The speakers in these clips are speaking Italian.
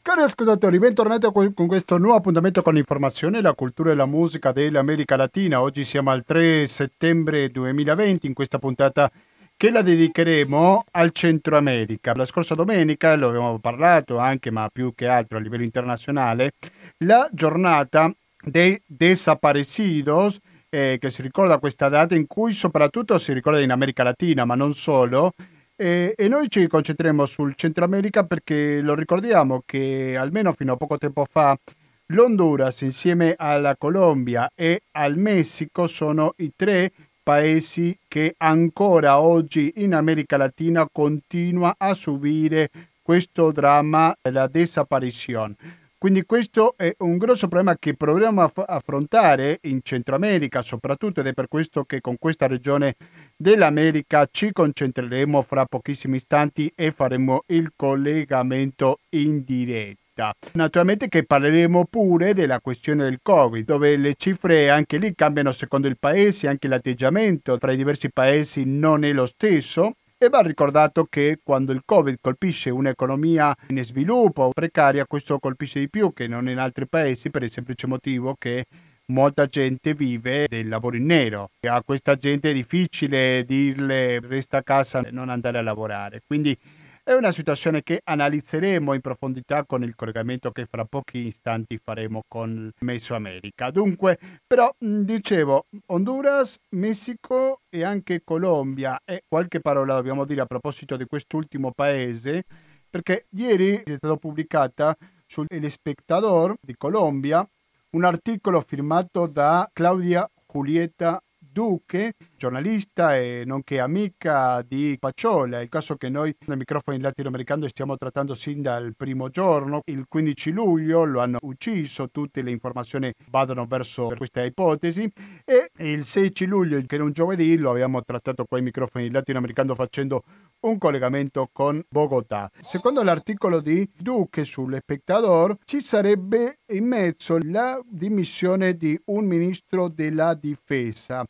Cari ascoltatori, bentornati con questo nuovo appuntamento con l'informazione, la cultura e la musica dell'America Latina. Oggi siamo al 3 settembre 2020 in questa puntata che la dedicheremo al Centro America. La scorsa domenica, lo abbiamo parlato anche, ma più che altro a livello internazionale, la giornata dei desaparecidos, eh, che si ricorda questa data in cui soprattutto si ricorda in America Latina, ma non solo, e, e, noi ci concentreremo sul Centro America perché lo ricordiamo che almeno fino a poco tempo fa l'Honduras insieme alla Colombia e al Messico sono i tre paesi che ancora oggi in America Latina continua a subire questo dramma della disapparizione. Quindi questo è un grosso problema che proviamo a affrontare in Centro America soprattutto ed è per questo che con questa regione dell'America ci concentreremo fra pochissimi istanti e faremo il collegamento in diretta. Naturalmente che parleremo pure della questione del Covid, dove le cifre anche lì cambiano secondo il paese, anche l'atteggiamento tra i diversi paesi non è lo stesso. E va ricordato che quando il Covid colpisce un'economia in sviluppo precaria, questo colpisce di più che non in altri paesi per il semplice motivo che molta gente vive del lavoro in nero. A questa gente è difficile dirle resta a casa e non andare a lavorare. Quindi è una situazione che analizzeremo in profondità con il collegamento che fra pochi istanti faremo con Mesoamerica. Dunque, però, dicevo, Honduras, Messico e anche Colombia e qualche parola dobbiamo dire a proposito di quest'ultimo paese, perché ieri è stata pubblicata sul El Espectador di Colombia un articolo firmato da Claudia Julieta Duque, giornalista e nonché amica di Pacciola. È il caso che noi nel microfono in latinoamericano stiamo trattando sin dal primo giorno. Il 15 luglio lo hanno ucciso, tutte le informazioni vadano verso questa ipotesi e il 16 luglio, che era un giovedì, lo abbiamo trattato qua in microfoni in latinoamericano facendo un collegamento con Bogotà. Secondo l'articolo di Duque sull'Espectador ci sarebbe in mezzo la dimissione di un ministro della difesa.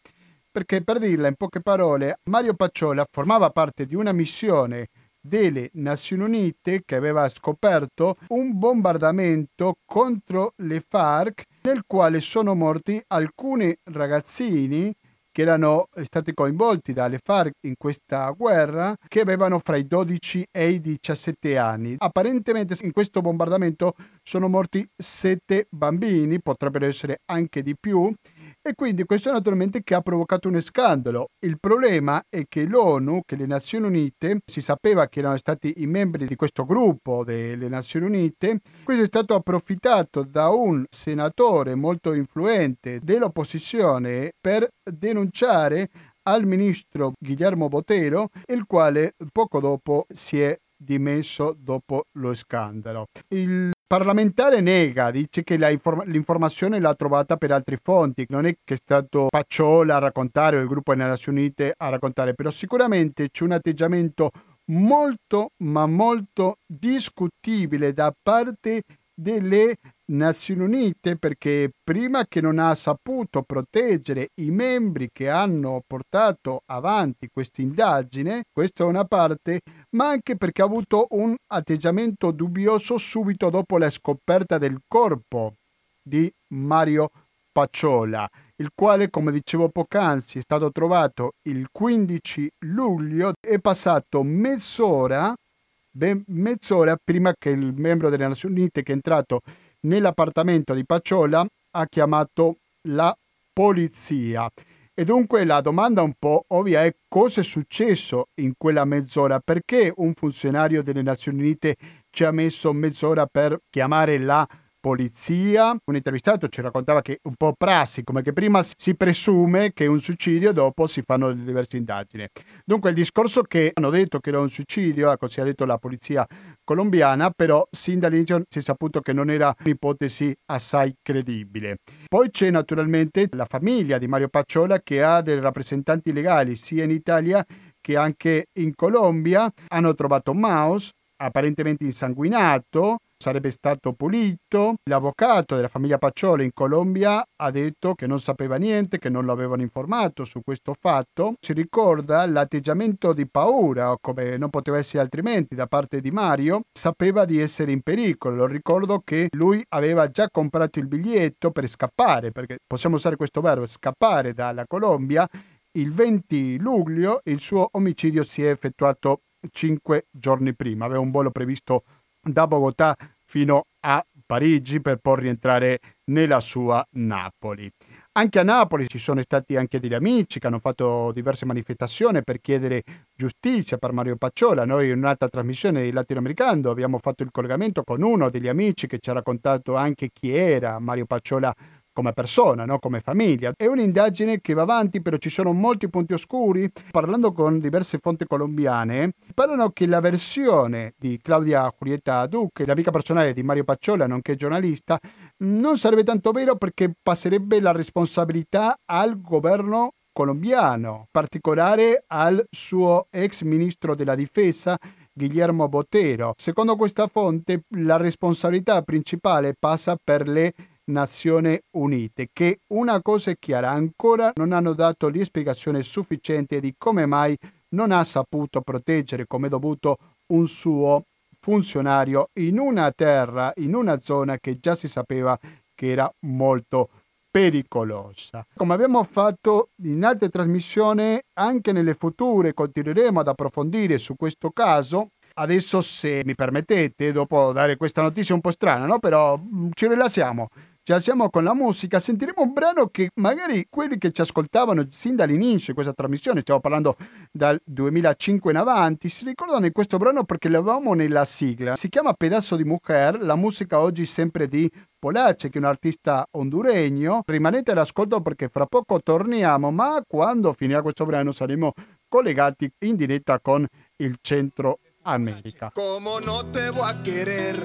Perché per dirla in poche parole, Mario Pacciola formava parte di una missione delle Nazioni Unite che aveva scoperto un bombardamento contro le FARC nel quale sono morti alcuni ragazzini che erano stati coinvolti dalle FARC in questa guerra, che avevano fra i 12 e i 17 anni. Apparentemente in questo bombardamento sono morti sette bambini, potrebbero essere anche di più, e quindi questo naturalmente che ha provocato un scandalo. Il problema è che l'ONU, che le Nazioni Unite, si sapeva che erano stati i membri di questo gruppo delle Nazioni Unite, questo è stato approfittato da un senatore molto influente dell'opposizione per denunciare al ministro Guillermo Botero, il quale poco dopo si è dimesso dopo lo scandalo. Il parlamentare nega, dice che inform- l'informazione l'ha trovata per altre fonti, non è che è stato Pacciola a raccontare o il gruppo delle Nazioni Unite a raccontare, però sicuramente c'è un atteggiamento molto ma molto discutibile da parte delle Nazioni Unite perché prima che non ha saputo proteggere i membri che hanno portato avanti questa indagine, questa è una parte, ma anche perché ha avuto un atteggiamento dubbioso subito dopo la scoperta del corpo di Mario Pacciola, il quale, come dicevo poc'anzi, è stato trovato il 15 luglio, è passato mezz'ora, ben mezz'ora prima che il membro delle Nazioni Unite che è entrato nell'appartamento di Pacciola ha chiamato la polizia. E dunque la domanda un po' ovvia è cosa è successo in quella mezz'ora? Perché un funzionario delle Nazioni Unite ci ha messo mezz'ora per chiamare la polizia? Un intervistato ci raccontava che un po' prassi, come che prima si presume che è un suicidio dopo si fanno le diverse indagini. Dunque il discorso che hanno detto che era un suicidio, così ha detto la polizia colombiana, però sin dall'inizio si è saputo che non era un'ipotesi assai credibile. Poi c'è naturalmente la famiglia di Mario Pacciola che ha dei rappresentanti legali sia in Italia che anche in Colombia. Hanno trovato Maus, apparentemente insanguinato, sarebbe stato pulito. L'avvocato della famiglia Pacciola in Colombia ha detto che non sapeva niente, che non lo avevano informato su questo fatto. Si ricorda l'atteggiamento di paura, come non poteva essere altrimenti, da parte di Mario. Sapeva di essere in pericolo. Lo ricordo che lui aveva già comprato il biglietto per scappare, perché possiamo usare questo verbo, scappare dalla Colombia. Il 20 luglio il suo omicidio si è effettuato cinque giorni prima. Aveva un volo previsto da Bogotà fino a Parigi per poi rientrare nella sua Napoli. Anche a Napoli ci sono stati anche degli amici che hanno fatto diverse manifestazioni per chiedere giustizia per Mario Pacciola. Noi in un'altra trasmissione di Latinoamericano abbiamo fatto il collegamento con uno degli amici che ci ha raccontato anche chi era Mario Pacciola come persona, no? come famiglia. È un'indagine che va avanti, però ci sono molti punti oscuri. Parlando con diverse fonti colombiane, parlano che la versione di Claudia Julieta Duque, l'amica personale di Mario Pacciola, nonché giornalista, non sarebbe tanto vero perché passerebbe la responsabilità al governo colombiano, in particolare al suo ex ministro della difesa Guillermo Botero. Secondo questa fonte la responsabilità principale passa per le Nazioni Unite, che una cosa è chiara, ancora non hanno dato le spiegazioni sufficienti di come mai non ha saputo proteggere come dovuto un suo funzionario in una terra, in una zona che già si sapeva che era molto pericolosa. Come abbiamo fatto in altre trasmissioni, anche nelle future continueremo ad approfondire su questo caso. Adesso, se mi permettete, dopo dare questa notizia un po' strana, no? però mm, ci rilassiamo Già siamo con la musica, sentiremo un brano che magari quelli che ci ascoltavano sin dall'inizio di questa trasmissione, stiamo parlando dal 2005 in avanti, si ricordano di questo brano perché l'avevamo nella sigla. Si chiama Pedazo di Mujer, la musica oggi sempre di Polace, che è un artista honduregno. Rimanete all'ascolto perché fra poco torniamo, ma quando finirà questo brano saremo collegati in diretta con il Centro America. Como no te voy a querer,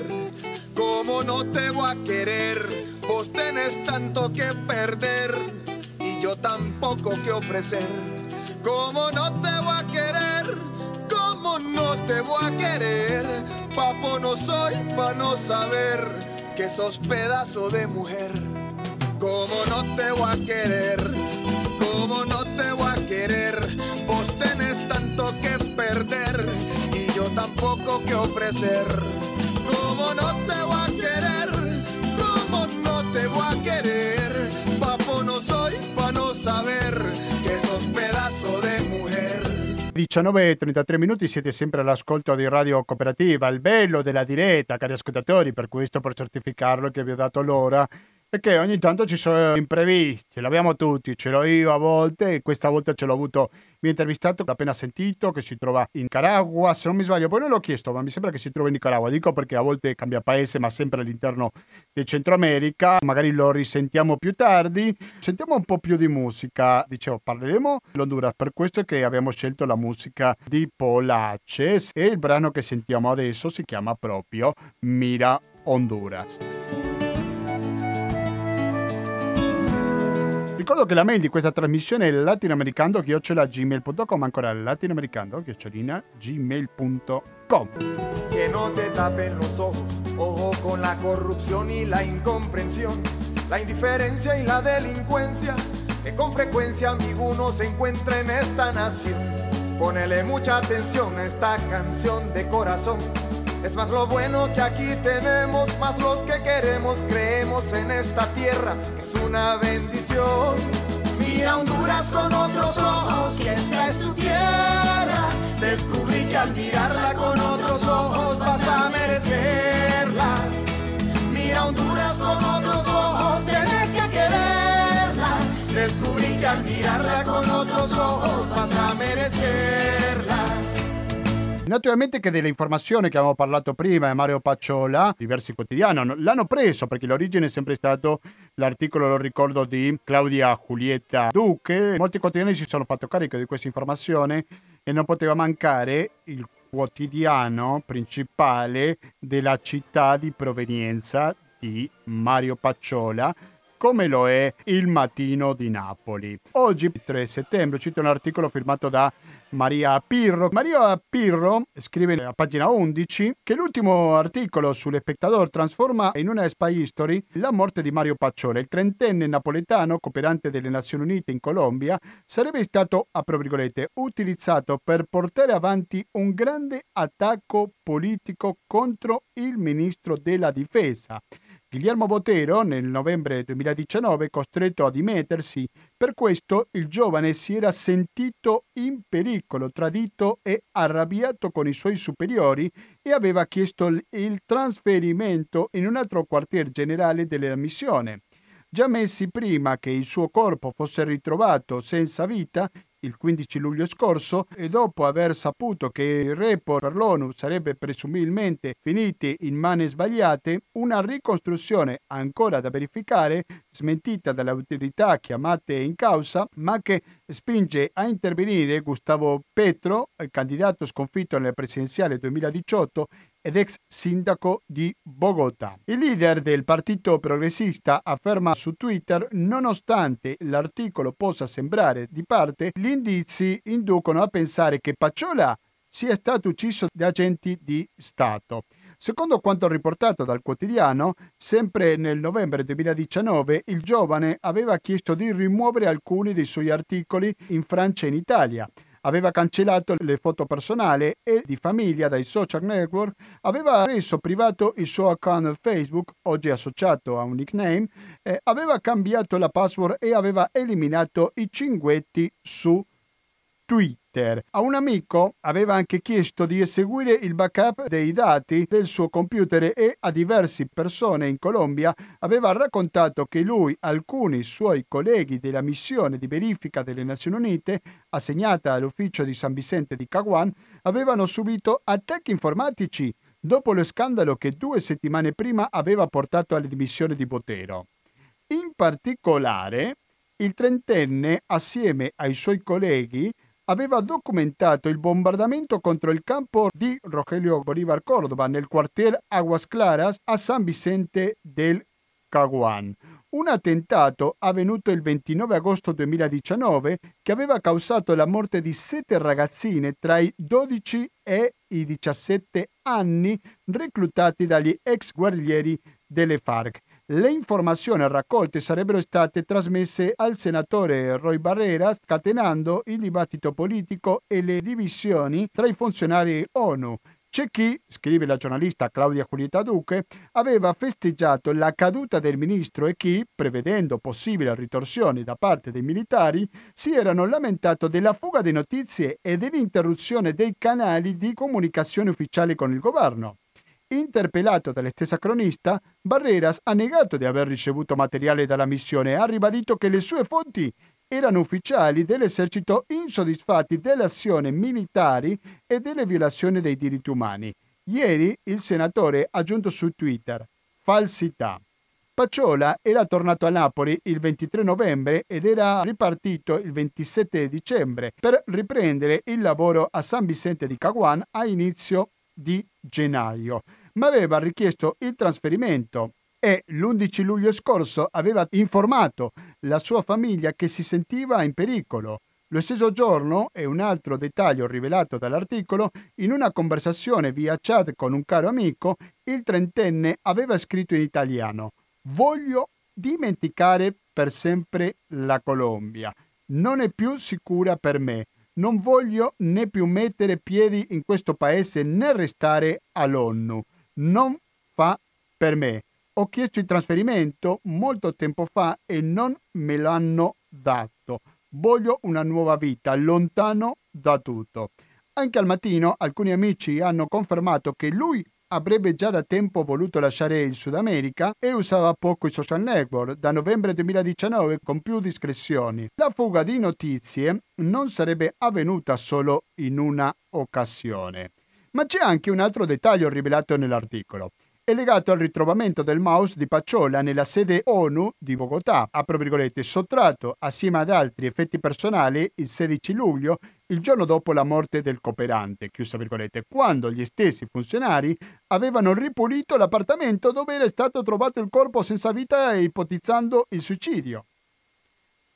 como no te voy a querer, vos tenés tanto que perder y yo tampoco que ofrecer. Como no te voy a querer, como no te voy a querer, papo no soy para no saber que sos pedazo de mujer. Como no te voy a querer, como no te voy a querer, vos tenés tanto que perder tampoco que ofrecer. Como no te voy a querer, como no te voy a querer. Papo no soy para no saber que sos pedazo de mujer. 19.33 minuti siete sempre all'ascolto di Radio Cooperativa. Il bello della diretta, cari ascoltatori, per questo per certificarlo che vi ho dato l'ora perché ogni tanto ci sono imprevisti, ce l'abbiamo tutti, ce l'ho io a volte e questa volta ce l'ho avuto il mio intervistato l'ho appena sentito che si trova in Nicaragua, se non mi sbaglio, poi non l'ho chiesto, ma mi sembra che si trova in Nicaragua, dico perché a volte cambia paese ma sempre all'interno del Centro America, magari lo risentiamo più tardi, sentiamo un po' più di musica, dicevo parleremo dell'Honduras, per questo che abbiamo scelto la musica di Polaces e il brano che sentiamo adesso si chiama proprio Mira Honduras. Ricordo che la mail di questa trasmissione è latinoamericando-gmail.com ancora latinoamericando-gmail.com Que no te tapen los ojos, ojo con la corrupción y la incomprensión, la indiferencia y la delincuencia, que con frecuencia amigo uno se encuentra en esta nación. Ponele mucha atención a esta canción de corazón es más lo bueno que aquí tenemos, más los que queremos, creemos en esta tierra, es una bendición. Mira Honduras con otros ojos, que esta es tu tierra. Descubrí que al mirarla con otros ojos vas a merecerla. Mira Honduras con otros ojos, tienes que quererla. Descubrí que al mirarla con otros ojos vas a merecerla. Naturalmente che delle informazioni che avevamo parlato prima, Mario Pacciola, diversi quotidiani, l'hanno preso perché l'origine è sempre stato l'articolo, lo ricordo, di Claudia Giulietta Duque. Molti quotidiani si sono fatto carico di questa informazione e non poteva mancare il quotidiano principale della città di provenienza di Mario Pacciola come lo è il Mattino di Napoli. Oggi, 3 settembre, cito un articolo firmato da Maria Pirro. Maria Pirro scrive a pagina 11 che l'ultimo articolo sull'Espectador trasforma in una spy history la morte di Mario Pacciola, il trentenne napoletano cooperante delle Nazioni Unite in Colombia, sarebbe stato, a virgolette, utilizzato per portare avanti un grande attacco politico contro il ministro della difesa. Guillermo Botero, nel novembre 2019, costretto a dimettersi, per questo il giovane si era sentito in pericolo, tradito e arrabbiato con i suoi superiori e aveva chiesto il trasferimento in un altro quartier generale della missione. Già mesi prima che il suo corpo fosse ritrovato senza vita, il 15 luglio scorso e dopo aver saputo che il report per l'ONU sarebbe presumibilmente finito in mani sbagliate, una ricostruzione ancora da verificare, smentita dalle autorità chiamate in causa, ma che spinge a intervenire Gustavo Petro, candidato sconfitto nelle presidenziali 2018 ed ex sindaco di Bogotà. Il leader del partito progressista afferma su Twitter nonostante l'articolo possa sembrare di parte, gli indizi inducono a pensare che Pacciola sia stato ucciso da agenti di Stato. Secondo quanto riportato dal quotidiano, sempre nel novembre 2019 il giovane aveva chiesto di rimuovere alcuni dei suoi articoli in Francia e in Italia aveva cancellato le foto personali e di famiglia dai social network, aveva reso privato il suo account Facebook, oggi associato a un nickname, eh, aveva cambiato la password e aveva eliminato i cinguetti su Twitter. Twitter. A un amico aveva anche chiesto di eseguire il backup dei dati del suo computer e a diverse persone in Colombia aveva raccontato che lui, alcuni suoi colleghi della missione di verifica delle Nazioni Unite assegnata all'ufficio di San Vicente di Caguan, avevano subito attacchi informatici dopo lo scandalo che due settimane prima aveva portato alle dimissioni di Botero. In particolare, il trentenne, assieme ai suoi colleghi, aveva documentato il bombardamento contro il campo di Rogelio Bolívar Córdoba nel quartier Aguas Claras a San Vicente del Caguan. Un attentato avvenuto il 29 agosto 2019 che aveva causato la morte di sette ragazzine tra i 12 e i 17 anni reclutati dagli ex guerriglieri delle FARC. Le informazioni raccolte sarebbero state trasmesse al senatore Roy Barrera, scatenando il dibattito politico e le divisioni tra i funzionari ONU. C'è chi, scrive la giornalista Claudia Julieta Duque, aveva festeggiato la caduta del ministro e chi, prevedendo possibili ritorsioni da parte dei militari, si erano lamentato della fuga di notizie e dell'interruzione dei canali di comunicazione ufficiali con il governo. Interpellato dalla stessa cronista, Barreras ha negato di aver ricevuto materiale dalla missione e ha ribadito che le sue fonti erano ufficiali dell'esercito insoddisfatti delle azioni militari e delle violazioni dei diritti umani. Ieri il senatore ha aggiunto su Twitter falsità. Pacciola era tornato a Napoli il 23 novembre ed era ripartito il 27 dicembre per riprendere il lavoro a San Vicente di Caguan a inizio di gennaio, ma aveva richiesto il trasferimento e l'11 luglio scorso aveva informato la sua famiglia che si sentiva in pericolo. Lo stesso giorno, e un altro dettaglio rivelato dall'articolo, in una conversazione via chat con un caro amico, il trentenne aveva scritto in italiano Voglio dimenticare per sempre la Colombia. Non è più sicura per me. Non voglio né più mettere piedi in questo paese né restare all'ONU. Non fa per me. Ho chiesto il trasferimento molto tempo fa e non me l'hanno dato. Voglio una nuova vita, lontano da tutto. Anche al mattino alcuni amici hanno confermato che lui avrebbe già da tempo voluto lasciare il Sud America e usava poco i social network da novembre 2019 con più discrezioni. La fuga di notizie non sarebbe avvenuta solo in una occasione. Ma c'è anche un altro dettaglio rivelato nell'articolo è legato al ritrovamento del mouse di Pacciola nella sede ONU di Bogotà, apro virgolette, sottratto assieme ad altri effetti personali il 16 luglio, il giorno dopo la morte del cooperante, quando gli stessi funzionari avevano ripulito l'appartamento dove era stato trovato il corpo senza vita e ipotizzando il suicidio.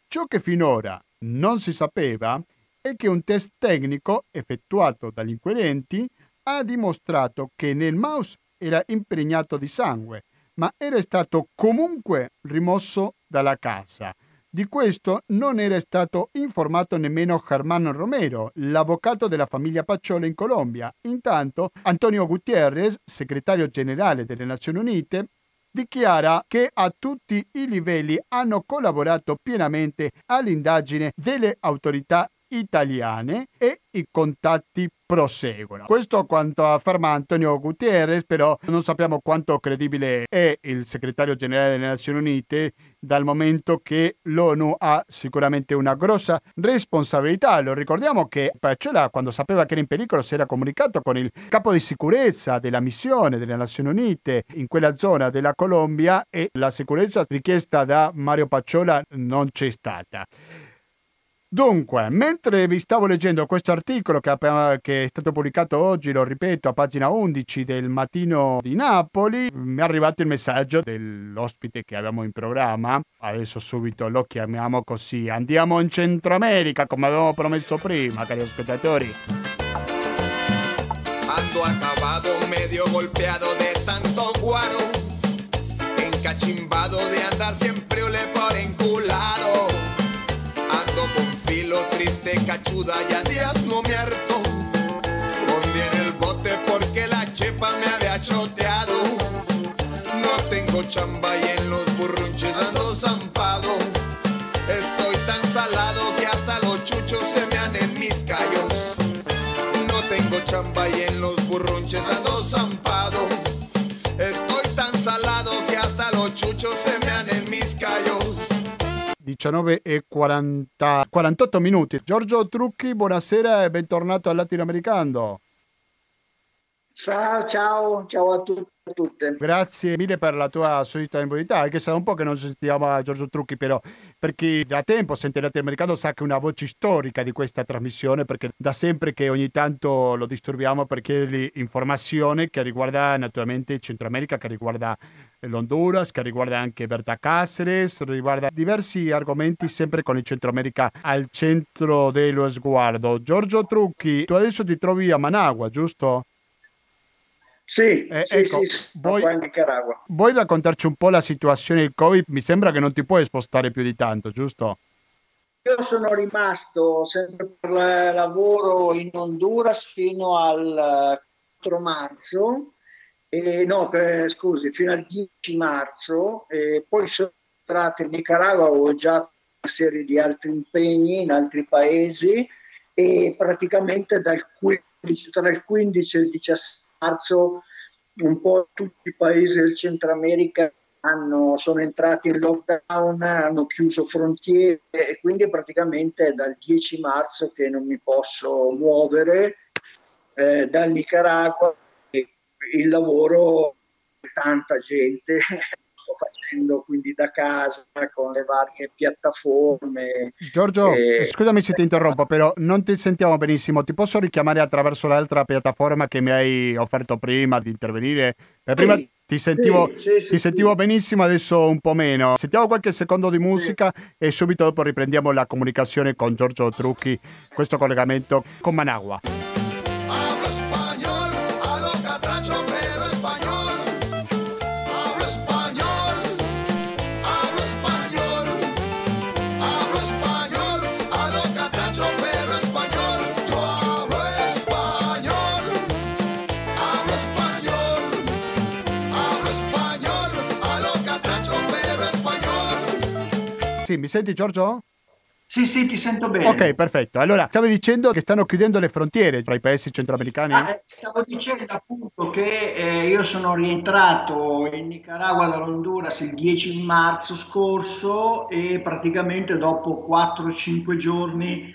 Ciò che finora non si sapeva è che un test tecnico effettuato dagli inquirenti ha dimostrato che nel mouse era impregnato di sangue, ma era stato comunque rimosso dalla casa. Di questo non era stato informato nemmeno Germano Romero, l'avvocato della famiglia Pacciola in Colombia. Intanto Antonio Gutierrez, segretario generale delle Nazioni Unite, dichiara che a tutti i livelli hanno collaborato pienamente all'indagine delle autorità italiane e i contatti proseguono. Questo quanto afferma Antonio Gutierrez, però non sappiamo quanto credibile è il segretario generale delle Nazioni Unite dal momento che l'ONU ha sicuramente una grossa responsabilità. Lo ricordiamo che Pacciola quando sapeva che era in pericolo si era comunicato con il capo di sicurezza della missione delle Nazioni Unite in quella zona della Colombia e la sicurezza richiesta da Mario Pacciola non c'è stata. Dunque, mentre vi stavo leggendo questo articolo che, che, è stato pubblicato oggi, lo ripeto, a pagina 11 del Mattino di Napoli, mi è arrivato il messaggio dell'ospite che avevamo in programma. Adesso subito lo chiamiamo così. Andiamo in Centro America, come avevamo promesso prima, cari spettatori. Ando acabado, medio golpeado de tanto guaro, encachimbado de andar siempre le por enculado. Cachuda, ya días no me harto. Conviene el bote porque la chepa me había choteado. No tengo chamba 19 e 40, 48 minuti. Giorgio Trucchi, buonasera e bentornato al Latinoamericano. Ciao, ciao, ciao a tutti e a tutte. Grazie mille per la tua solita disponibilità, anche se da un po' che non sentiamo a Giorgio Trucchi, però per chi da tempo sente il Latinoamericano sa che è una voce storica di questa trasmissione, perché da sempre che ogni tanto lo disturbiamo per chiedergli informazione che riguarda naturalmente Centro America, che riguarda l'Honduras, che riguarda anche Berta Cáceres, riguarda diversi argomenti sempre con il Centro America al centro dello sguardo. Giorgio Trucchi, tu adesso ti trovi a Managua, giusto? Sì, eh, sì, ecco, sì, vuoi, vuoi raccontarci un po' la situazione del Covid? Mi sembra che non ti puoi spostare più di tanto, giusto? Io sono rimasto sempre per lavoro in Honduras fino al 4 marzo, e no, per, scusi, fino al 10 marzo, e poi sono entrato in Nicaragua, ho già una serie di altri impegni in altri paesi e praticamente dal 15, tra il 15 e il 17 marzo un po' tutti i paesi del Centro America hanno, sono entrati in lockdown, hanno chiuso frontiere e quindi praticamente è dal 10 marzo che non mi posso muovere eh, dal Nicaragua. Il lavoro tanta gente facendo quindi da casa con le varie piattaforme. Giorgio, e... scusami se ti interrompo, però non ti sentiamo benissimo. Ti posso richiamare attraverso l'altra piattaforma che mi hai offerto prima di intervenire? Per prima sì. ti sentivo, sì, sì, ti sentivo benissimo, adesso un po' meno. Sentiamo qualche secondo di musica e subito dopo riprendiamo la comunicazione con Giorgio Trucchi, questo collegamento con Managua. Sì, mi senti Giorgio? Sì, sì, ti sento bene. Ok, perfetto. Allora, stavi dicendo che stanno chiudendo le frontiere tra i paesi centroamericani? Ah, eh, stavo dicendo appunto che eh, io sono rientrato in Nicaragua dall'Honduras il 10 marzo scorso e praticamente dopo 4-5 giorni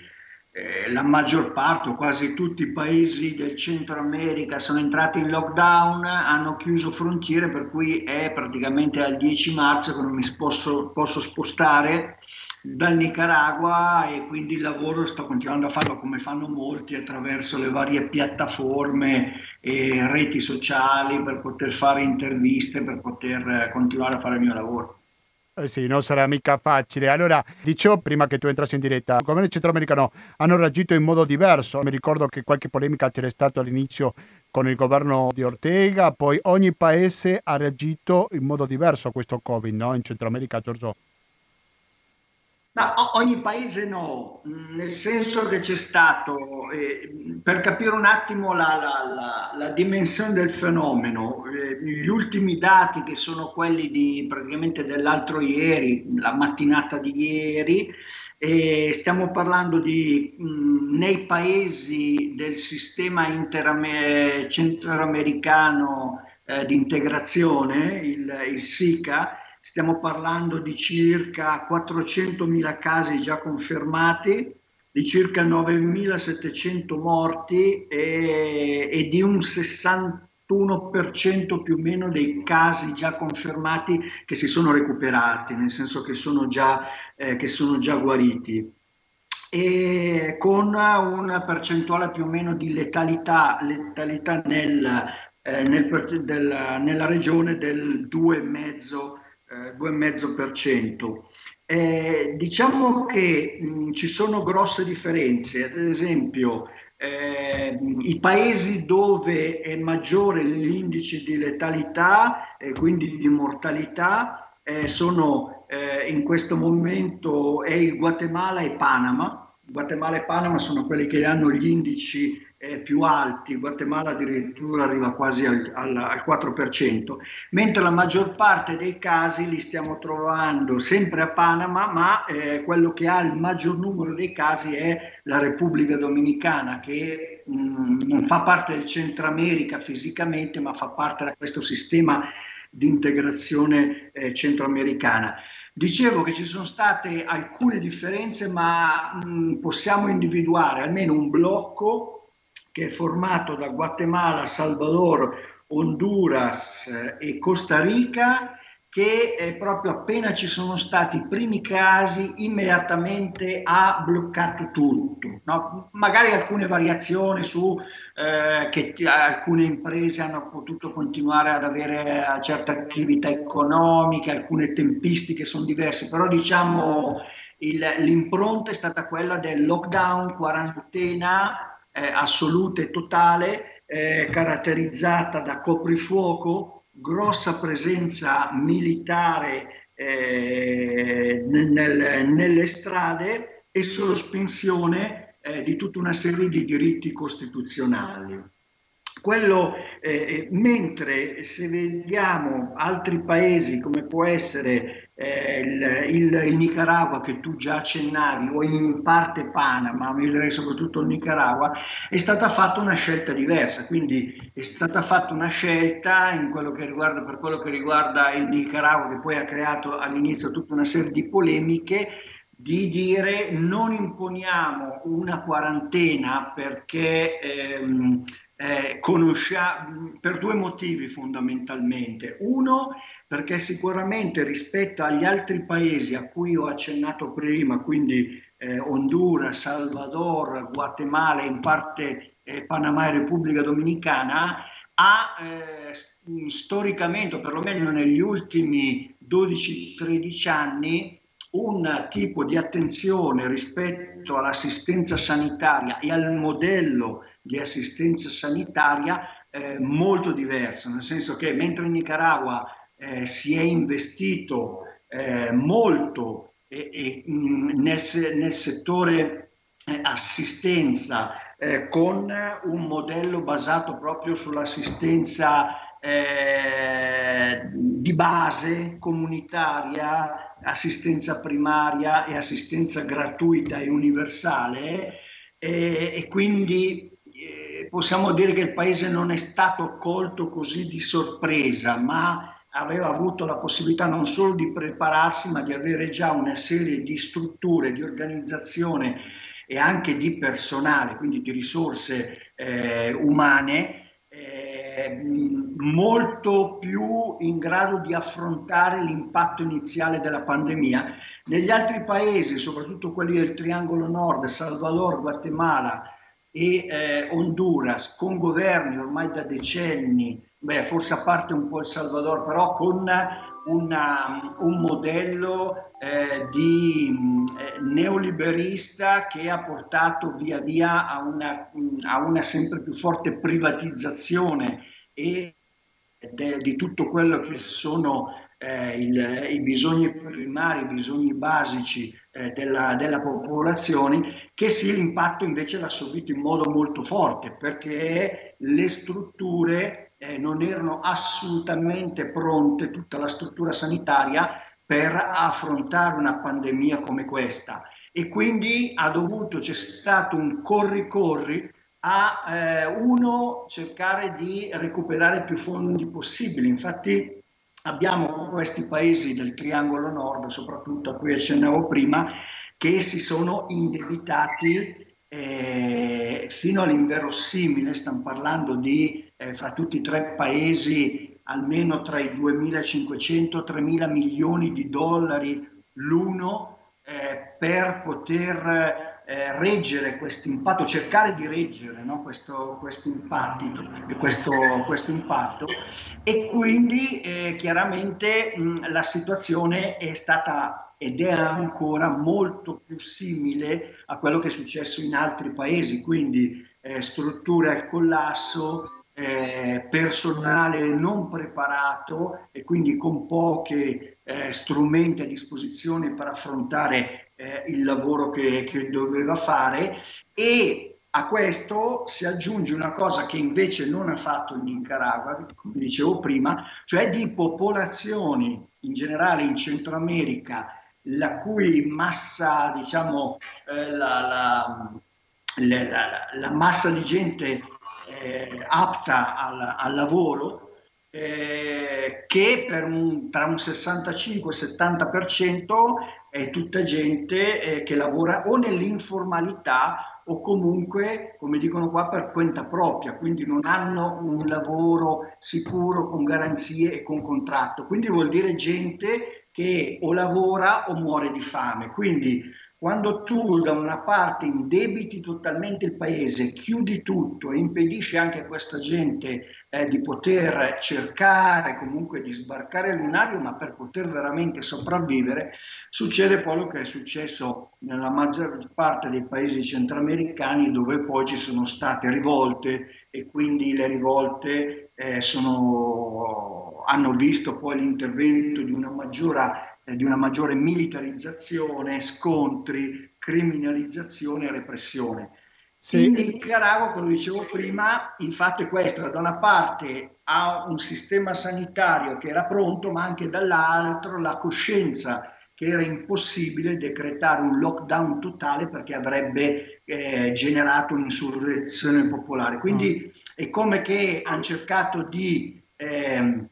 eh, la maggior parte o quasi tutti i paesi del Centro America sono entrati in lockdown, hanno chiuso frontiere, per cui è praticamente al 10 marzo che non mi posso, posso spostare dal Nicaragua e quindi il lavoro sto continuando a farlo come fanno molti attraverso le varie piattaforme e reti sociali per poter fare interviste, per poter continuare a fare il mio lavoro. Eh sì, non sarà mica facile. Allora, dicevo prima che tu entrassi in diretta, il governo centroamericano hanno reagito in modo diverso. Mi ricordo che qualche polemica c'era stato all'inizio con il governo di Ortega, poi ogni paese ha reagito in modo diverso a questo Covid, no? In Centro America, Giorgio. No, ogni paese no, nel senso che c'è stato, eh, per capire un attimo la, la, la, la dimensione del fenomeno, eh, gli ultimi dati che sono quelli di praticamente dell'altro ieri, la mattinata di ieri, eh, stiamo parlando di mh, nei paesi del sistema centroamericano eh, di integrazione, il, il SICA, stiamo parlando di circa 400.000 casi già confermati, di circa 9.700 morti e, e di un 61% più o meno dei casi già confermati che si sono recuperati, nel senso che sono già, eh, che sono già guariti e con una percentuale più o meno di letalità, letalità nel, eh, nel, del, nella regione del 2,5%. 2,5%. Eh, eh, diciamo che mh, ci sono grosse differenze, ad esempio eh, i paesi dove è maggiore l'indice di letalità e quindi di mortalità eh, sono eh, in questo momento è il Guatemala e Panama. Guatemala e Panama sono quelli che hanno gli indici eh, più alti, Guatemala addirittura arriva quasi al, al, al, 4%, mentre la maggior parte dei casi li stiamo trovando sempre a Panama, ma eh, quello che ha il maggior numero dei casi è la Repubblica Dominicana, che mh, mm, non fa parte del Centro America fisicamente, ma fa parte di questo sistema di integrazione eh, centroamericana. Dicevo che ci sono state alcune differenze, ma mh, possiamo individuare almeno un blocco che è formato da Guatemala, Salvador, Honduras eh, e Costa Rica che eh, proprio appena ci sono stati i primi casi immediatamente ha bloccato tutto. No? Magari alcune variazioni su eh, che alcune imprese hanno potuto continuare ad avere eh, certe attività economiche, alcune tempistiche sono diverse, però diciamo il, l'impronta è stata quella del lockdown, quarantena eh, assoluta e totale, eh, caratterizzata da coprifuoco, grossa presenza militare eh, nel, nelle strade e sospensione eh, di tutta una serie di diritti costituzionali. Quello, eh, mentre se vediamo altri paesi come può essere eh, il, il, il, Nicaragua che tu già accennavi o in parte Panama, ma soprattutto il Nicaragua, è stata fatta una scelta diversa, quindi è stata fatta una scelta quello riguarda, per quello che riguarda il Nicaragua che poi ha creato all'inizio tutta una serie di polemiche di dire non imponiamo una quarantena perché ehm, eh, conosciamo per due motivi fondamentalmente. Uno, perché sicuramente rispetto agli altri paesi a cui ho accennato prima, quindi eh, Honduras, Salvador, Guatemala in parte eh, Panama e Repubblica Dominicana, ha eh, storicamente, perlomeno negli ultimi 12-13 anni, un tipo di attenzione rispetto all'assistenza sanitaria e al modello di assistenza sanitaria eh, molto diverso, nel senso che mentre in Nicaragua eh, si è investito eh, molto mh, nel, nel, settore eh, assistenza eh, con un modello basato proprio sull'assistenza eh, di base comunitaria, assistenza primaria e assistenza gratuita e universale e quindi possiamo dire che il paese non è stato colto così di sorpresa, ma aveva avuto la possibilità non solo di prepararsi, ma di avere già una serie di strutture, di organizzazione e anche di personale, quindi di risorse eh, umane, eh, molto più in grado di affrontare l'impatto iniziale della pandemia. Negli altri paesi, soprattutto quelli del Triangolo Nord, Salvador, Guatemala, e eh, Honduras con governi ormai da decenni, beh, forse a parte un po' il Salvador, però con una, un modello eh, di eh, neoliberista che ha portato via via a una, a una sempre più forte privatizzazione e de, di tutto quello che sono eh, il, i bisogni primari, i bisogni basici eh, della, della, popolazione, che sì l'impatto invece l'ha subito in modo molto forte perché le strutture eh, non erano assolutamente pronte, tutta la struttura sanitaria, per affrontare una pandemia come questa. E quindi ha dovuto, c'è stato un corri-corri a eh, uno cercare di recuperare più fondi possibili. Infatti abbiamo questi paesi del triangolo nord, soprattutto a cui accennavo prima, che si sono indebitati eh, fino all'inverosimile, stiamo parlando di eh, fra tutti i tre paesi almeno tra i 2.500 e 3.000 milioni di dollari l'uno eh, per poter eh, reggere questo impatto, cercare di reggere no? questo, questo, impatto, questo, questo, impatto e quindi eh, chiaramente mh, la situazione è stata ed è ancora molto più simile a quello che è successo in altri paesi, quindi eh, strutture al collasso, eh, personale non preparato e quindi con pochi eh, strumenti a disposizione per affrontare eh, il lavoro che, che doveva fare e a questo si aggiunge una cosa che invece non ha fatto il Nicaragua, come dicevo prima, cioè di popolazioni in generale in Centro America, la cui massa, diciamo, eh, la, la, la, la, massa di gente eh, apta al, al lavoro eh, che per un, tra un 65 e 70% è tutta gente eh, che lavora o nell'informalità o comunque, come dicono qua, per conta propria, quindi non hanno un lavoro sicuro con garanzie e con contratto. Quindi vuol dire gente che o lavora o muore di fame. Quindi quando tu da una parte indebiti totalmente il paese, chiudi tutto e impedisci anche a questa gente eh, di poter cercare comunque di sbarcare il lunario, ma per poter veramente sopravvivere, succede quello che è successo nella maggior parte dei paesi centroamericani dove poi ci sono state rivolte e quindi le rivolte eh, sono, hanno visto poi l'intervento di una maggiore eh, di una maggiore militarizzazione, scontri, criminalizzazione e repressione. Sì. In Nicaragua, come dicevo prima, il fatto è questo, da una parte ha un sistema sanitario che era pronto, ma anche dall'altro la coscienza che era impossibile decretare un lockdown totale perché avrebbe eh, generato un'insurrezione popolare. Quindi mm. è come che hanno cercato di eh,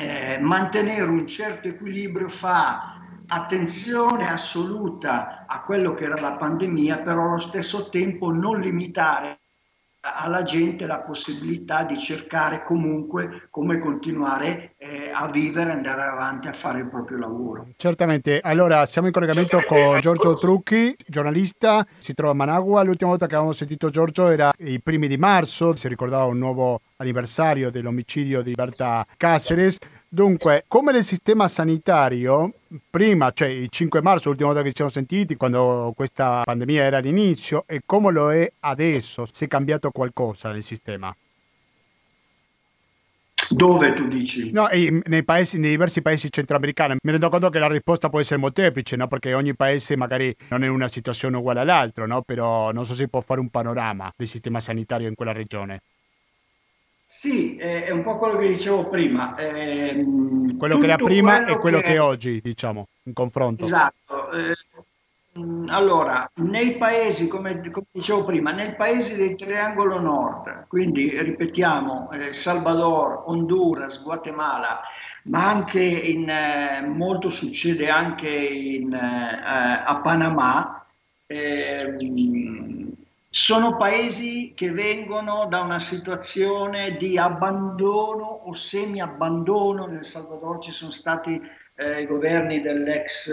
eh, mantenere un certo equilibrio fa attenzione assoluta a quello che era la pandemia, però allo stesso tempo non limitare alla gente la possibilità di cercare comunque come continuare eh, a vivere, andare avanti a fare il proprio lavoro. Certamente, allora siamo in collegamento con Giorgio Trucchi, giornalista, si trova a Managua, l'ultima volta che avevamo sentito Giorgio era i primi di marzo, si ricordava un nuovo anniversario dell'omicidio di Berta Caceres. Dunque, come nel sistema sanitario, prima, cioè il 5 marzo, l'ultima volta che ci siamo sentiti, quando questa pandemia era all'inizio, e come lo è adesso, si è cambiato qualcosa nel sistema? Dove tu dici? No, nei, paesi, nei diversi paesi centroamericani. Mi rendo conto che la risposta può essere molteplice, no? perché ogni paese magari non è una situazione uguale all'altro, no? però non so se può fare un panorama del sistema sanitario in quella regione. Sì, è un po' quello che dicevo prima. Eh, quello che era prima quello e quello che... che... è oggi, diciamo, in confronto. Esatto. Eh, allora, nei paesi, come, come, dicevo prima, nei paesi del triangolo nord, quindi ripetiamo, eh, Salvador, Honduras, Guatemala, ma anche in, eh, molto succede anche in, eh, a Panama, ehm, sono paesi che vengono da una situazione di abbandono o semi-abbandono. Nel Salvador ci sono stati eh, i governi dell'ex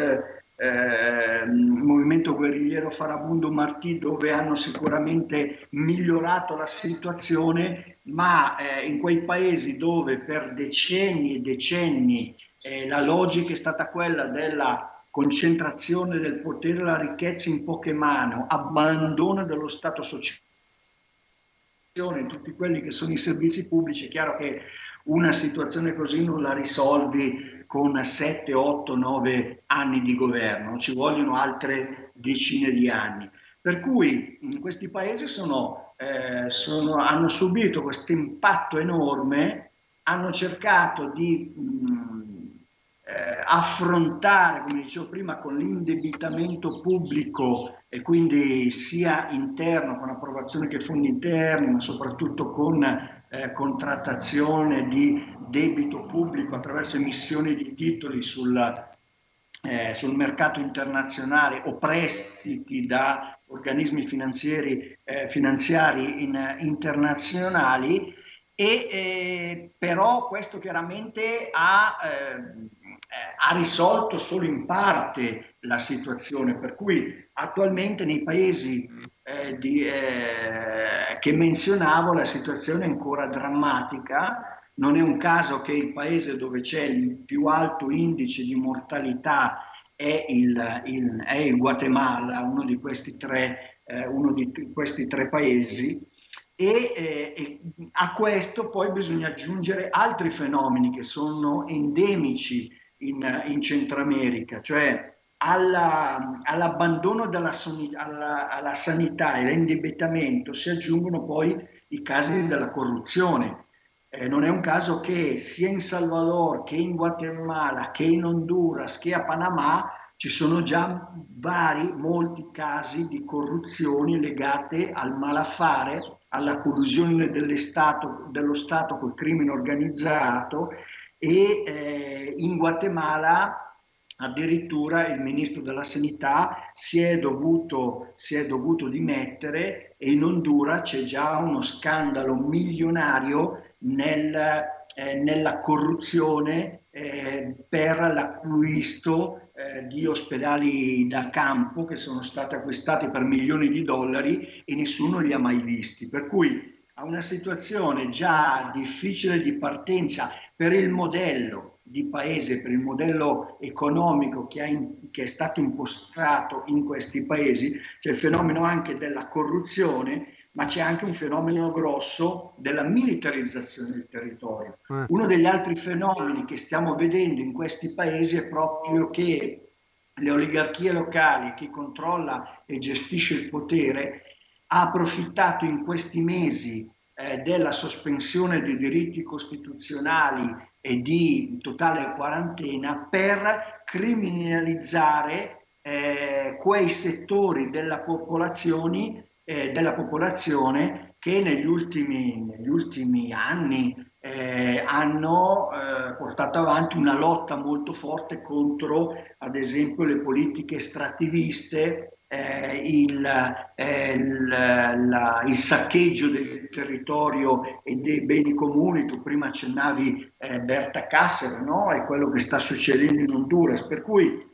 eh, movimento guerrigliero Farabundo Martì dove hanno sicuramente migliorato la situazione, ma eh, in quei paesi dove per decenni e decenni eh, la logica è stata quella della concentrazione del potere e la ricchezza in poche mani, abbandono dello Stato sociale tutti quelli che sono i servizi pubblici, è chiaro che una situazione così non la risolvi con 7, 8, 9 anni di governo, ci vogliono altre decine di anni. Per cui in questi paesi sono, eh, sono, hanno subito questo impatto enorme, hanno cercato di mh, eh, affrontare, come dicevo prima, con l'indebitamento pubblico e quindi sia interno, con approvazione che fondi interni, ma soprattutto con eh, contrattazione di debito pubblico attraverso emissioni di titoli sul, eh, sul mercato internazionale o prestiti da organismi finanziari, eh, finanziari in, internazionali e eh, però questo chiaramente ha, eh, ha risolto solo in parte la situazione per cui attualmente nei paesi eh, di, eh, che menzionavo la situazione è ancora drammatica. Non è un caso che il paese dove c'è il più alto indice di mortalità è il, il, è il Guatemala, uno di questi tre, eh, uno di questi tre paesi. E, eh, e, a questo poi bisogna aggiungere altri fenomeni che sono endemici in, in Centro America, cioè alla, all'abbandono della, alla, alla sanità e all'indebitamento si aggiungono poi i casi della corruzione. Eh, non è un caso che sia in Salvador che in Guatemala che in Honduras che a Panama ci sono già vari, molti casi di corruzioni legate al malaffare, alla collusione dello Stato col crimine organizzato e eh, in Guatemala addirittura il ministro della sanità si è dovuto, si è dovuto dimettere e in Honduras c'è già uno scandalo milionario nel, eh, nella corruzione eh, per l'acquisto eh, di ospedali da campo che sono stati acquistati per milioni di dollari e nessuno li ha mai visti. Per cui a una situazione già difficile di partenza per il modello di paese, per il modello economico che, in, che, è stato impostato in questi paesi, c'è il fenomeno anche della corruzione, ma c'è anche un fenomeno grosso della militarizzazione del territorio. Eh. Uno degli altri fenomeni che stiamo vedendo in questi paesi è proprio che le oligarchie locali, chi controlla e gestisce il potere, ha approfittato in questi mesi eh, della sospensione dei diritti costituzionali e di totale quarantena per criminalizzare eh, quei settori della popolazione, eh, della popolazione che negli ultimi, negli ultimi anni eh, hanno eh, portato avanti una lotta molto forte contro, ad esempio, le politiche estrattiviste eh, il, eh, il, la, il, saccheggio del territorio e dei beni comuni, tu prima accennavi eh, Berta Kasser, no? è quello che sta succedendo in Honduras, per cui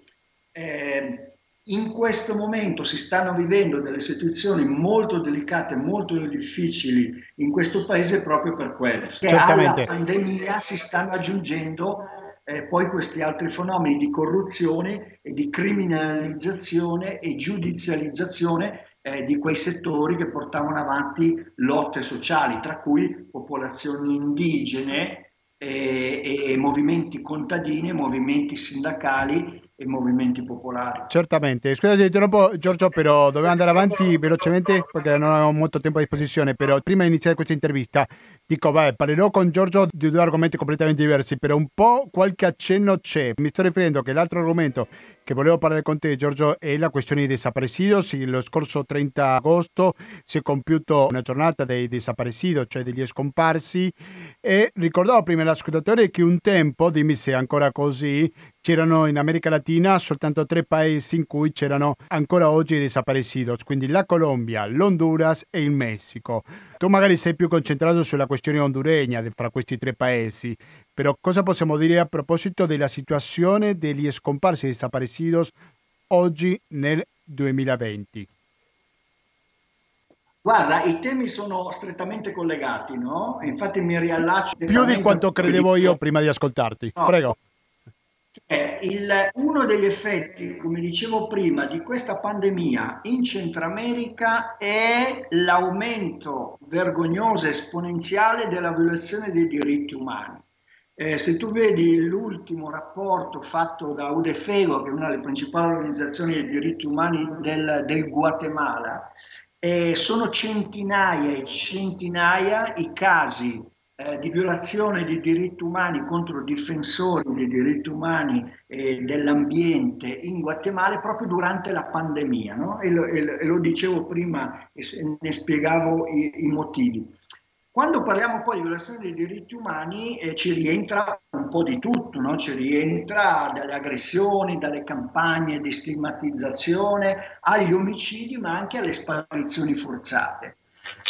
eh, in questo momento si stanno vivendo delle situazioni molto delicate, molto difficili in questo paese proprio per quello, che alla pandemia si stanno aggiungendo eh, poi questi altri fenomeni di corruzione e di criminalizzazione e giudizializzazione eh, di quei settori che portavano avanti lotte sociali, tra cui popolazioni indigene e, e movimenti contadini e movimenti sindacali e movimenti popolari. Certamente, scusa se interrompo Giorgio, però dobbiamo andare avanti velocemente perché non abbiamo molto tempo a disposizione, però prima di iniziare questa intervista dico, beh, parlerò con Giorgio di due argomenti completamente diversi, però un po' qualche accenno c'è. Mi sto riferendo che l'altro argomento che volevo parlare con te Giorgio è la questione dei desaparecidos. Lo scorso 30 agosto si è compiuto una giornata dei desaparecidos, cioè degli scomparsi e ricordavo prima all'ascoltatore che un tempo, dimmi se è ancora così, c'erano in America Latina soltanto tre paesi in cui c'erano ancora oggi desaparecidos, quindi la Colombia, l'Honduras e il Messico. Tu magari sei più concentrato sulla questione honduregna fra questi tre paesi, però cosa possiamo dire a proposito della situazione degli scomparsi desaparecidos oggi nel 2020? Guarda, i temi sono strettamente collegati, no? Infatti mi riallaccio... Più di quanto credevo io prima di ascoltarti. No. Prego. Il, uno degli effetti, come dicevo prima, di questa pandemia in Centro America è l'aumento vergognoso esponenziale della violazione dei diritti umani. Eh, se tu vedi l'ultimo rapporto fatto da UDEFEGO, che è una delle principali organizzazioni dei diritti umani del, del Guatemala, eh, sono centinaia e centinaia i casi eh, di violazione dei diritti umani contro difensori dei diritti umani e dell'ambiente in Guatemala proprio durante la pandemia, no? e, lo, e, lo, dicevo prima e ne spiegavo i, i motivi. Quando parliamo poi di violazione dei diritti umani eh, ci rientra un po' di tutto, no? ci rientra dalle aggressioni, dalle campagne di stigmatizzazione, agli omicidi, ma anche alle sparizioni forzate.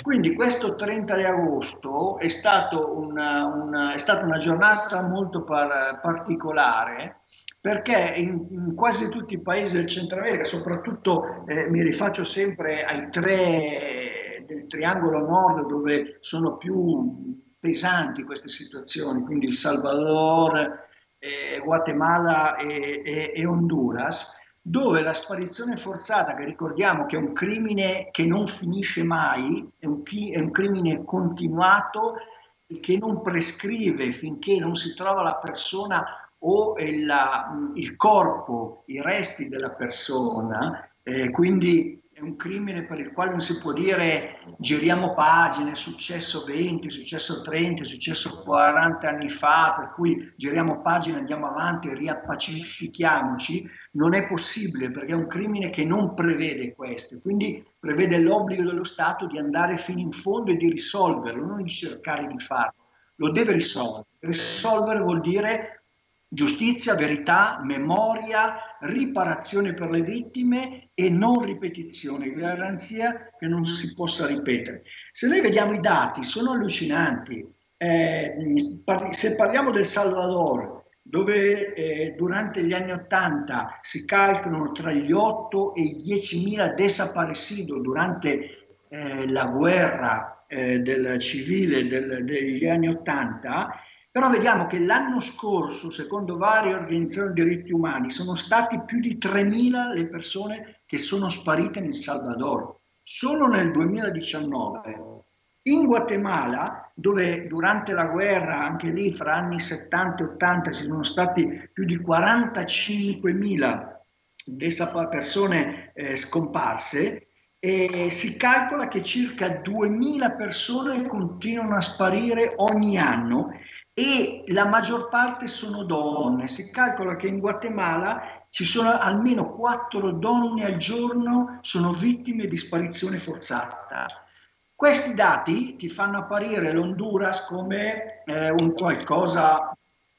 Quindi questo 30 di agosto è, una, una, è stata una giornata molto par, particolare perché in, in, quasi tutti i paesi del Centro America, soprattutto eh, mi rifaccio sempre ai tre del triangolo nord dove sono più pesanti queste situazioni, quindi Il Salvador, eh, Guatemala e, e, e Honduras, dove la sparizione forzata, che ricordiamo che è un crimine che non finisce mai, è un, è un crimine continuato e che non prescrive finché non si trova la persona o il, il corpo, i resti della persona, eh, quindi è un crimine per il quale non si può dire giriamo pagine, è successo 20, è successo 30, è successo 40 anni fa, per cui giriamo pagine, andiamo avanti, riappacifichiamoci, non è possibile perché è un crimine che non prevede questo, quindi prevede l'obbligo dello Stato di andare fino in fondo e di risolverlo, non di cercare di farlo, lo deve risolvere. Risolvere vuol dire giustizia, verità, memoria, riparazione per le vittime e non ripetizione, garanzia che non si possa ripetere. Se noi vediamo i dati, sono allucinanti. Eh, se parliamo del Salvador, dove eh, durante gli anni Ottanta si calcolano tra gli 8 e i 10.000 desaparecidos durante eh, la guerra eh, del civile del, degli anni Ottanta, però vediamo che l'anno scorso, secondo varie organizzazioni di diritti umani, sono stati più di 3.000 le persone che sono sparite nel Salvador. Solo nel 2019 in Guatemala, dove durante la guerra, anche lì fra anni 70 e 80, ci sono stati più di 45.000 persone eh, scomparse, e si calcola che circa 2.000 persone continuano a sparire ogni anno e la maggior parte sono donne. Si calcola che in Guatemala ci sono almeno quattro donne al giorno sono vittime di sparizione forzata. Questi dati ti fanno apparire l'Honduras come eh, un qualcosa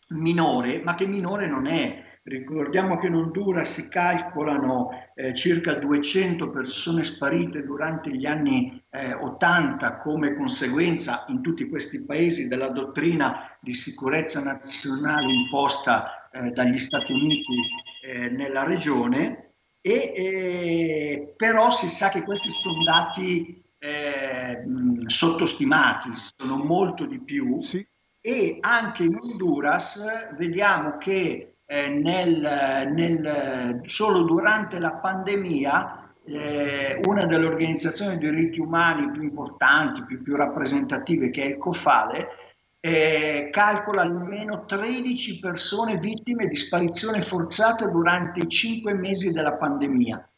minore, ma che minore non è. Ricordiamo che in Honduras si calcolano eh, circa 200 persone sparite durante gli anni eh, 80 come conseguenza in tutti questi paesi della dottrina di sicurezza nazionale imposta eh, dagli Stati Uniti eh, nella regione, e, eh, però si sa che questi sono dati eh, sottostimati, sono molto di più. Sì. E anche in Honduras vediamo che eh, nel, nel, solo durante la pandemia eh, una delle organizzazioni di diritti umani più importanti, più, più rappresentative, che è il COFALE, eh, calcola almeno 13 persone vittime di sparizione forzata durante i 5 mesi della pandemia.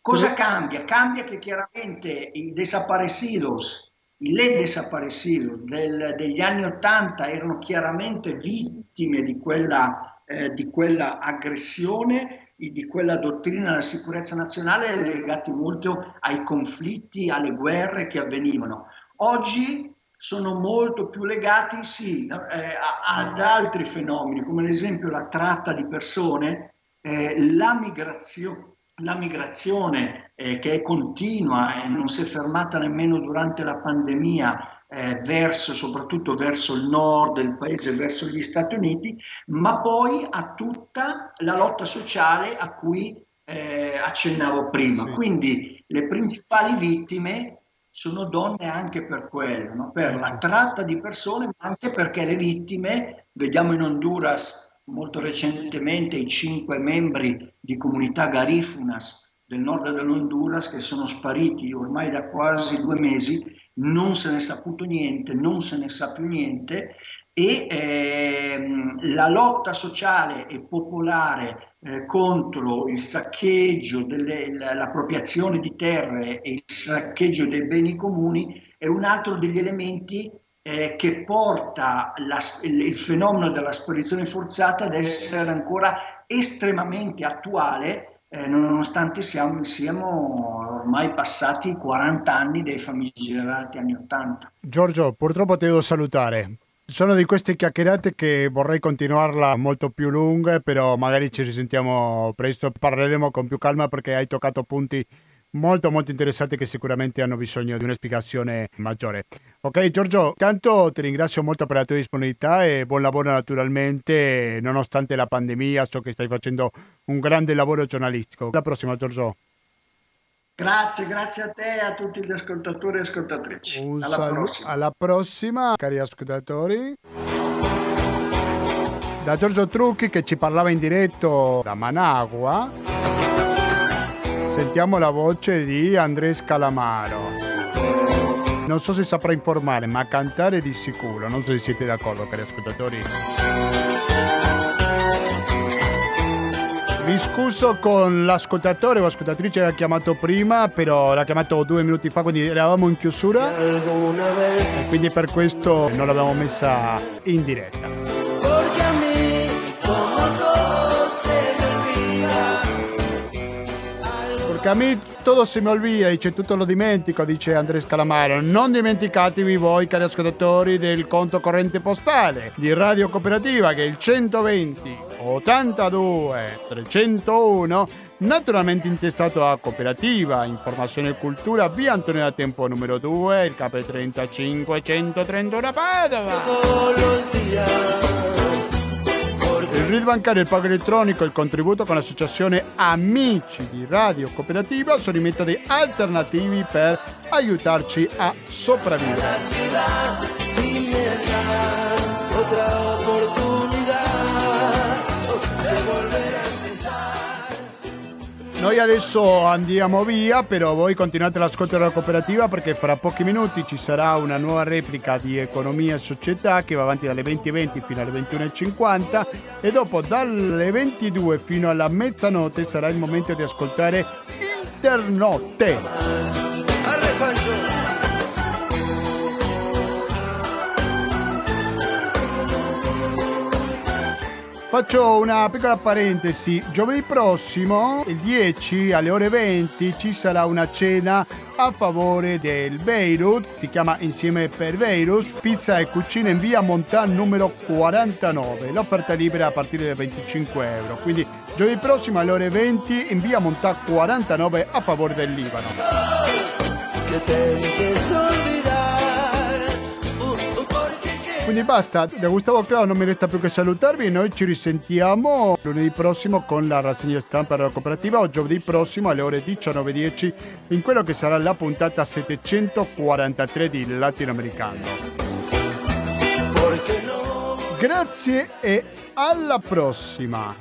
Cosa cambia? Cambia che chiaramente i desaparecidos, i le desaparecidos del, degli anni 80 erano chiaramente vittime di quella eh, di quella aggressione e di quella dottrina della sicurezza nazionale legati molto ai conflitti, alle guerre che avvenivano. Oggi sono molto più legati sì, eh, ad altri fenomeni, come ad esempio la tratta di persone, eh, la migrazione, la migrazione eh, che è continua e non si è fermata nemmeno durante la pandemia, eh, verso, soprattutto verso il nord del paese, verso gli Stati Uniti, ma poi a tutta la lotta sociale a cui eh, accennavo prima. Sì. Quindi le principali vittime sono donne anche per quello, no? per la tratta di persone, ma anche perché le vittime, vediamo in Honduras molto recentemente i cinque membri di comunità Garifunas del nord dell'Honduras che sono spariti ormai da quasi due mesi, non se ne è saputo niente, non se ne sa più niente e ehm, la lotta sociale e popolare eh, contro il saccheggio, delle, l'appropriazione di terre e il saccheggio dei beni comuni è un altro degli elementi eh, che porta la, il, fenomeno della sparizione forzata ad essere ancora estremamente attuale, eh, nonostante siamo, siamo, ormai passati 40 anni dei famigerati anni 80. Giorgio, purtroppo ti devo salutare. Sono di queste chiacchierate che vorrei continuarla molto più lunghe, però magari ci risentiamo presto, parleremo con più calma perché hai toccato punti molto molto interessanti che sicuramente hanno bisogno di una spiegazione maggiore. Ok Giorgio, tanto ti ringrazio molto per la tua disponibilità e buon lavoro naturalmente, nonostante la pandemia, so che stai facendo un grande lavoro giornalistico. Alla prossima Giorgio. Grazie, grazie a te e a tutti gli ascoltatori e ascoltatrici. Un alla saluto, prossima. alla prossima, cari ascoltatori. Da Giorgio Trucchi che ci parlava in diretto da Managua, sentiamo la voce di Andrés Calamaro. Non so se saprà informare, ma cantare di sicuro. Non so se siete d'accordo, cari ascoltatori. Mi scuso con l'ascoltatore o ascoltatrice che ha chiamato prima, però l'ha chiamato due minuti fa, quindi eravamo in chiusura. E quindi per questo non l'abbiamo messa in diretta. Porque a mí todo se me olvida, dice tutto lo dimentico, dice Andrea Calamaro. Non dimenticatevi voi, cari ascoltatori, del conto corrente postale di Radio Cooperativa che è il 120 82 301 naturalmente intestato a Cooperativa, Informazione e Cultura, via Antonio da Tempo numero 2, il KP 35 131 Padova. Il RID bancario, il pago elettronico e il contributo con l'associazione Amici di Radio Cooperativa sono i metodi alternativi per aiutarci a sopravvivere. Noi adesso andiamo via, però voi continuate l'ascolto della cooperativa perché fra pochi minuti ci sarà una nuova replica di Economia e Società che va avanti dalle 20.20 fino alle 21.50 e dopo dalle 22 fino alla mezzanotte sarà il momento di ascoltare Internotte. Faccio una piccola parentesi, giovedì prossimo, il 10 alle ore 20, ci sarà una cena a favore del Beirut, si chiama Insieme per Beirut, pizza e cucina in via Montan numero 49, l'offerta libera a partire da 25 euro, quindi giovedì prossimo alle ore 20 in via Montan 49 a favore del Libano. Quindi basta, da Gustavo Clau non mi resta più che salutarvi e noi ci risentiamo lunedì prossimo con la rassegna stampa della cooperativa o giovedì prossimo alle ore 19.10 in quello che sarà la puntata 743 di Latinoamericano. Grazie e alla prossima!